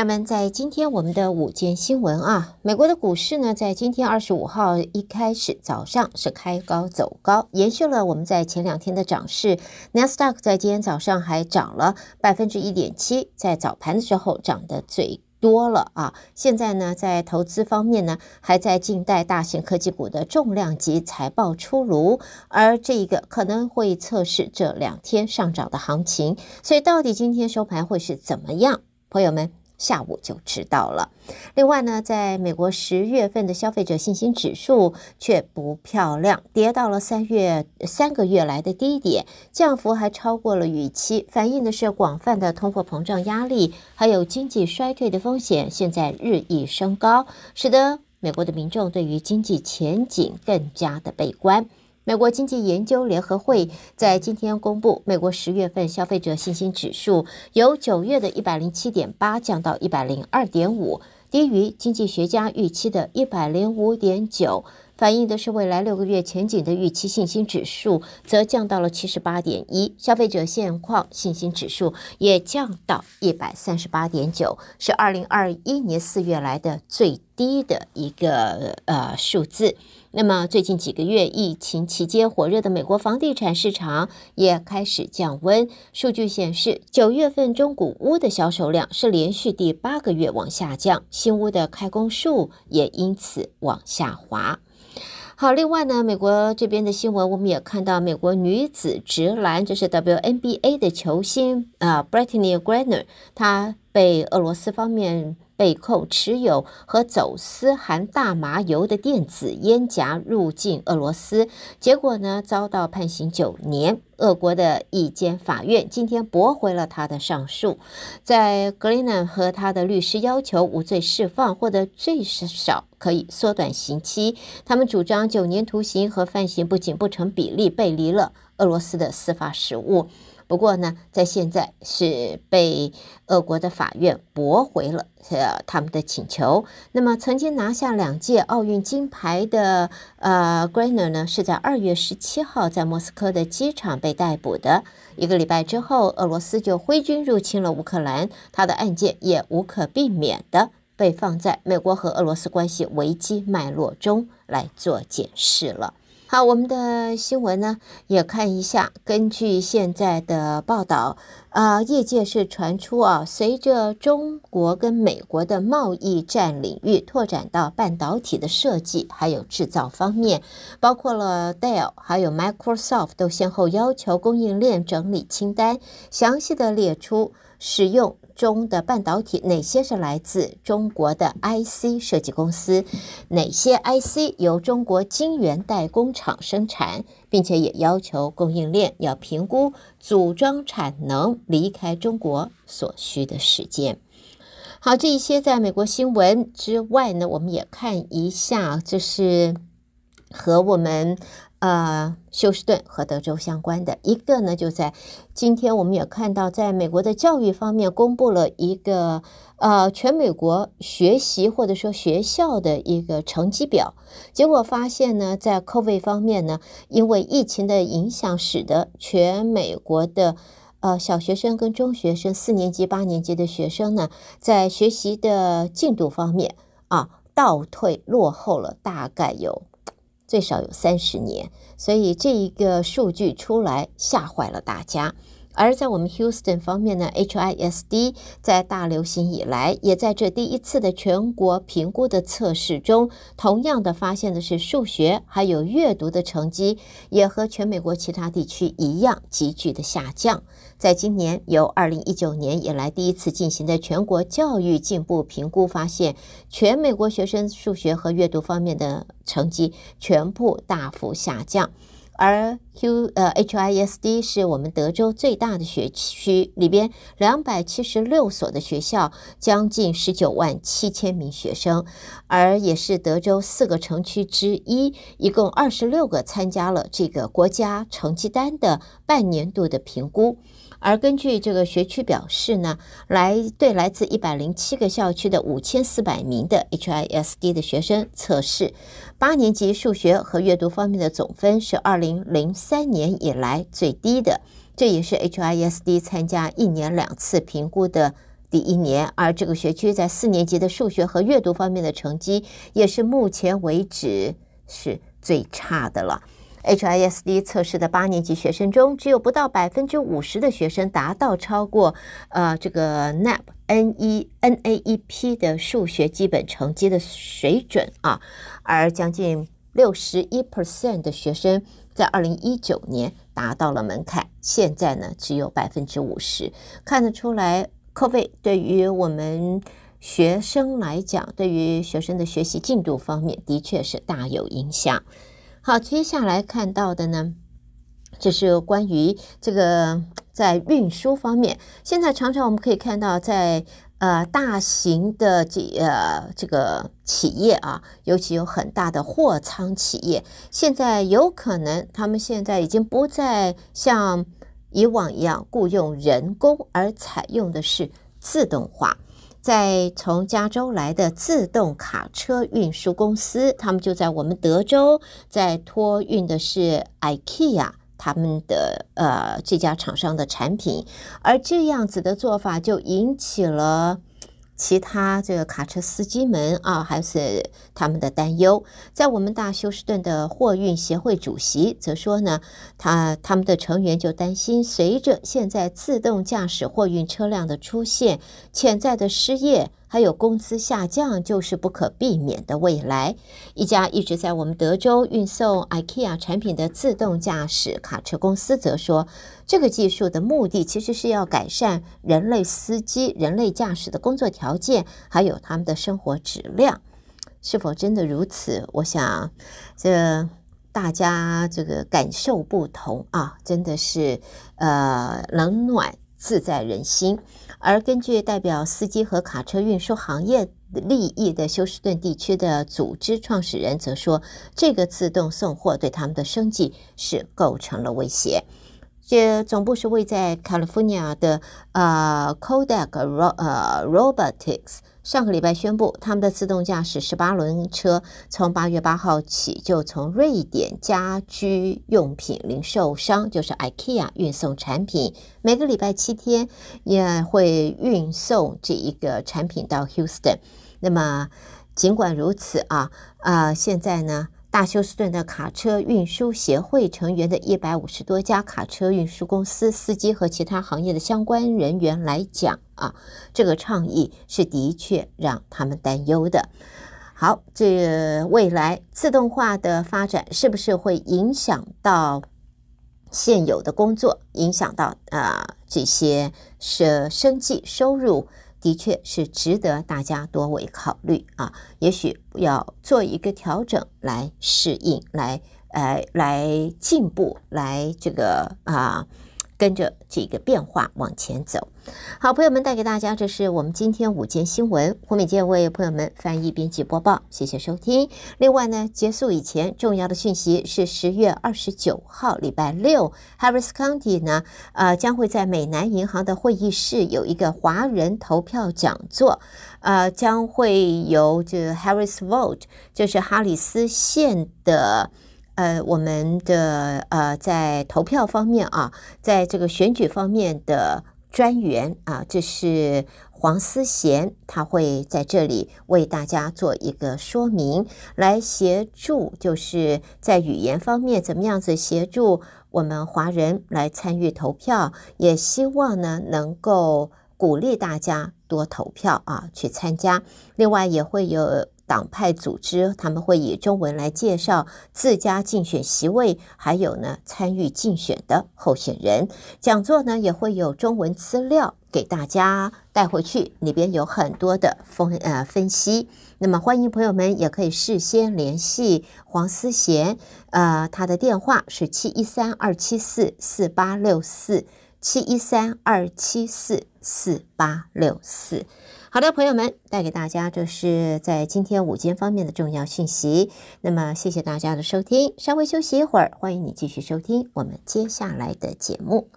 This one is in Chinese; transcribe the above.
友们，在今天我们的午间新闻啊，美国的股市呢，在今天二十五号一开始早上是开高走高，延续了我们在前两天的涨势。纳斯达克在今天早上还涨了百分之一点七，在早盘的时候涨得最多了啊。现在呢，在投资方面呢，还在静待大型科技股的重量级财报出炉，而这一个可能会测试这两天上涨的行情。所以，到底今天收盘会是怎么样？朋友们，下午就知道了。另外呢，在美国十月份的消费者信心指数却不漂亮，跌到了三月三个月来的低点，降幅还超过了预期，反映的是广泛的通货膨胀压力，还有经济衰退的风险，现在日益升高，使得美国的民众对于经济前景更加的悲观。美国经济研究联合会在今天公布，美国十月份消费者信心指数由九月的一百零七点八降到一百零二点五，低于经济学家预期的一百零五点九。反映的是未来六个月前景的预期信心指数则降到了七十八点一，消费者现况信心指数也降到一百三十八点九，是二零二一年四月来的最低的一个呃数字。那么最近几个月疫情期间火热的美国房地产市场也开始降温，数据显示九月份中古屋的销售量是连续第八个月往下降，新屋的开工数也因此往下滑。好，另外呢，美国这边的新闻，我们也看到，美国女子直男，这是 WNBA 的球星啊，Brittany Griner，她被俄罗斯方面。被控持有和走私含大麻油的电子烟夹入境俄罗斯，结果呢，遭到判刑九年。俄国的一间法院今天驳回了他的上诉，在格林纳和他的律师要求无罪释放，或者最少可以缩短刑期。他们主张九年徒刑和犯刑不仅不成比例，背离了俄罗斯的司法实务。不过呢，在现在是被俄国的法院驳回了呃他们的请求。那么，曾经拿下两届奥运金牌的呃 Griner 呢，是在二月十七号在莫斯科的机场被逮捕的。一个礼拜之后，俄罗斯就挥军入侵了乌克兰，他的案件也无可避免的被放在美国和俄罗斯关系危机脉络中来做解释了。好，我们的新闻呢，也看一下。根据现在的报道，啊、业界是传出啊，随着中国跟美国的贸易战领域拓展到半导体的设计还有制造方面，包括了 Dell 还有 Microsoft 都先后要求供应链整理清单，详细的列出使用。中的半导体哪些是来自中国的 IC 设计公司？哪些 IC 由中国晶圆代工厂生产，并且也要求供应链要评估组装产能离开中国所需的时间。好，这一些在美国新闻之外呢，我们也看一下，这是和我们。呃，休斯顿和德州相关的一个呢，就在今天，我们也看到，在美国的教育方面，公布了一个呃全美国学习或者说学校的一个成绩表。结果发现呢，在 COVID 方面呢，因为疫情的影响，使得全美国的呃小学生跟中学生四年级、八年级的学生呢，在学习的进度方面啊倒退落后了，大概有。最少有三十年，所以这一个数据出来吓坏了大家。而在我们 Houston 方面呢，HISD 在大流行以来，也在这第一次的全国评估的测试中，同样的发现的是数学还有阅读的成绩，也和全美国其他地区一样急剧的下降。在今年由二零一九年以来第一次进行的全国教育进步评估发现，全美国学生数学和阅读方面的成绩全部大幅下降。而 Q 呃 HISD 是我们德州最大的学区，里边两百七十六所的学校，将近十九万七千名学生，而也是德州四个城区之一，一共二十六个参加了这个国家成绩单的半年度的评估。而根据这个学区表示呢，来对来自一百零七个校区的五千四百名的 HISD 的学生测试，八年级数学和阅读方面的总分是二零零三年以来最低的，这也是 HISD 参加一年两次评估的第一年，而这个学区在四年级的数学和阅读方面的成绩也是目前为止是最差的了。HISD 测试的八年级学生中，只有不到百分之五十的学生达到超过呃这个 NAP N E NAEP 的数学基本成绩的水准啊，而将近六十一 percent 的学生在二零一九年达到了门槛，现在呢只有百分之五十，看得出来。COVID 对于我们学生来讲，对于学生的学习进度方面，的确是大有影响。好，接下来看到的呢，就是关于这个在运输方面，现在常常我们可以看到在，呃大型的这呃这个企业啊，尤其有很大的货仓企业，现在有可能他们现在已经不再像。以往一样雇佣人工，而采用的是自动化。在从加州来的自动卡车运输公司，他们就在我们德州，在托运的是 IKEA 他们的呃这家厂商的产品，而这样子的做法就引起了。其他这个卡车司机们啊，还是他们的担忧。在我们大休斯顿的货运协会主席则说呢，他他们的成员就担心，随着现在自动驾驶货运车辆的出现，潜在的失业。还有工资下降就是不可避免的未来。一家一直在我们德州运送 IKEA 产品的自动驾驶卡车公司则说，这个技术的目的其实是要改善人类司机、人类驾驶的工作条件，还有他们的生活质量。是否真的如此？我想，这大家这个感受不同啊，真的是呃冷暖自在人心。而根据代表司机和卡车运输行业利益的休斯顿地区的组织创始人则说，这个自动送货对他们的生计是构成了威胁。这总部是位在 California 的呃 Kodak Ro 呃 Robotics。上个礼拜宣布，他们的自动驾驶十八轮车从八月八号起就从瑞典家居用品零售商，就是 IKEA 运送产品，每个礼拜七天也会运送这一个产品到 Houston。那么，尽管如此啊、呃，现在呢？大休斯顿的卡车运输协会成员的一百五十多家卡车运输公司司机和其他行业的相关人员来讲啊，这个倡议是的确让他们担忧的。好，这未来自动化的发展是不是会影响到现有的工作，影响到啊这些是生计收入？的确是值得大家多为考虑啊，也许要做一个调整来适应，来呃来进步，来这个啊。跟着这个变化往前走，好，朋友们带给大家，这是我们今天午间新闻，胡美健为朋友们翻译编辑播报，谢谢收听。另外呢，结束以前重要的讯息是十月二十九号礼拜六，Harris County 呢，呃，将会在美南银行的会议室有一个华人投票讲座，呃，将会由这 Harris Vote，就是哈里斯县的。呃，我们的呃，在投票方面啊，在这个选举方面的专员啊，这是黄思贤，他会在这里为大家做一个说明，来协助，就是在语言方面怎么样子协助我们华人来参与投票，也希望呢能够鼓励大家多投票啊，去参加。另外也会有。党派组织他们会以中文来介绍自家竞选席位，还有呢参与竞选的候选人。讲座呢也会有中文资料给大家带回去，里边有很多的分呃分析。那么欢迎朋友们也可以事先联系黄思贤，呃，他的电话是七一三二七四四八六四七一三二七四四八六四。好的，朋友们，带给大家这是在今天午间方面的重要讯息。那么，谢谢大家的收听，稍微休息一会儿，欢迎你继续收听我们接下来的节目。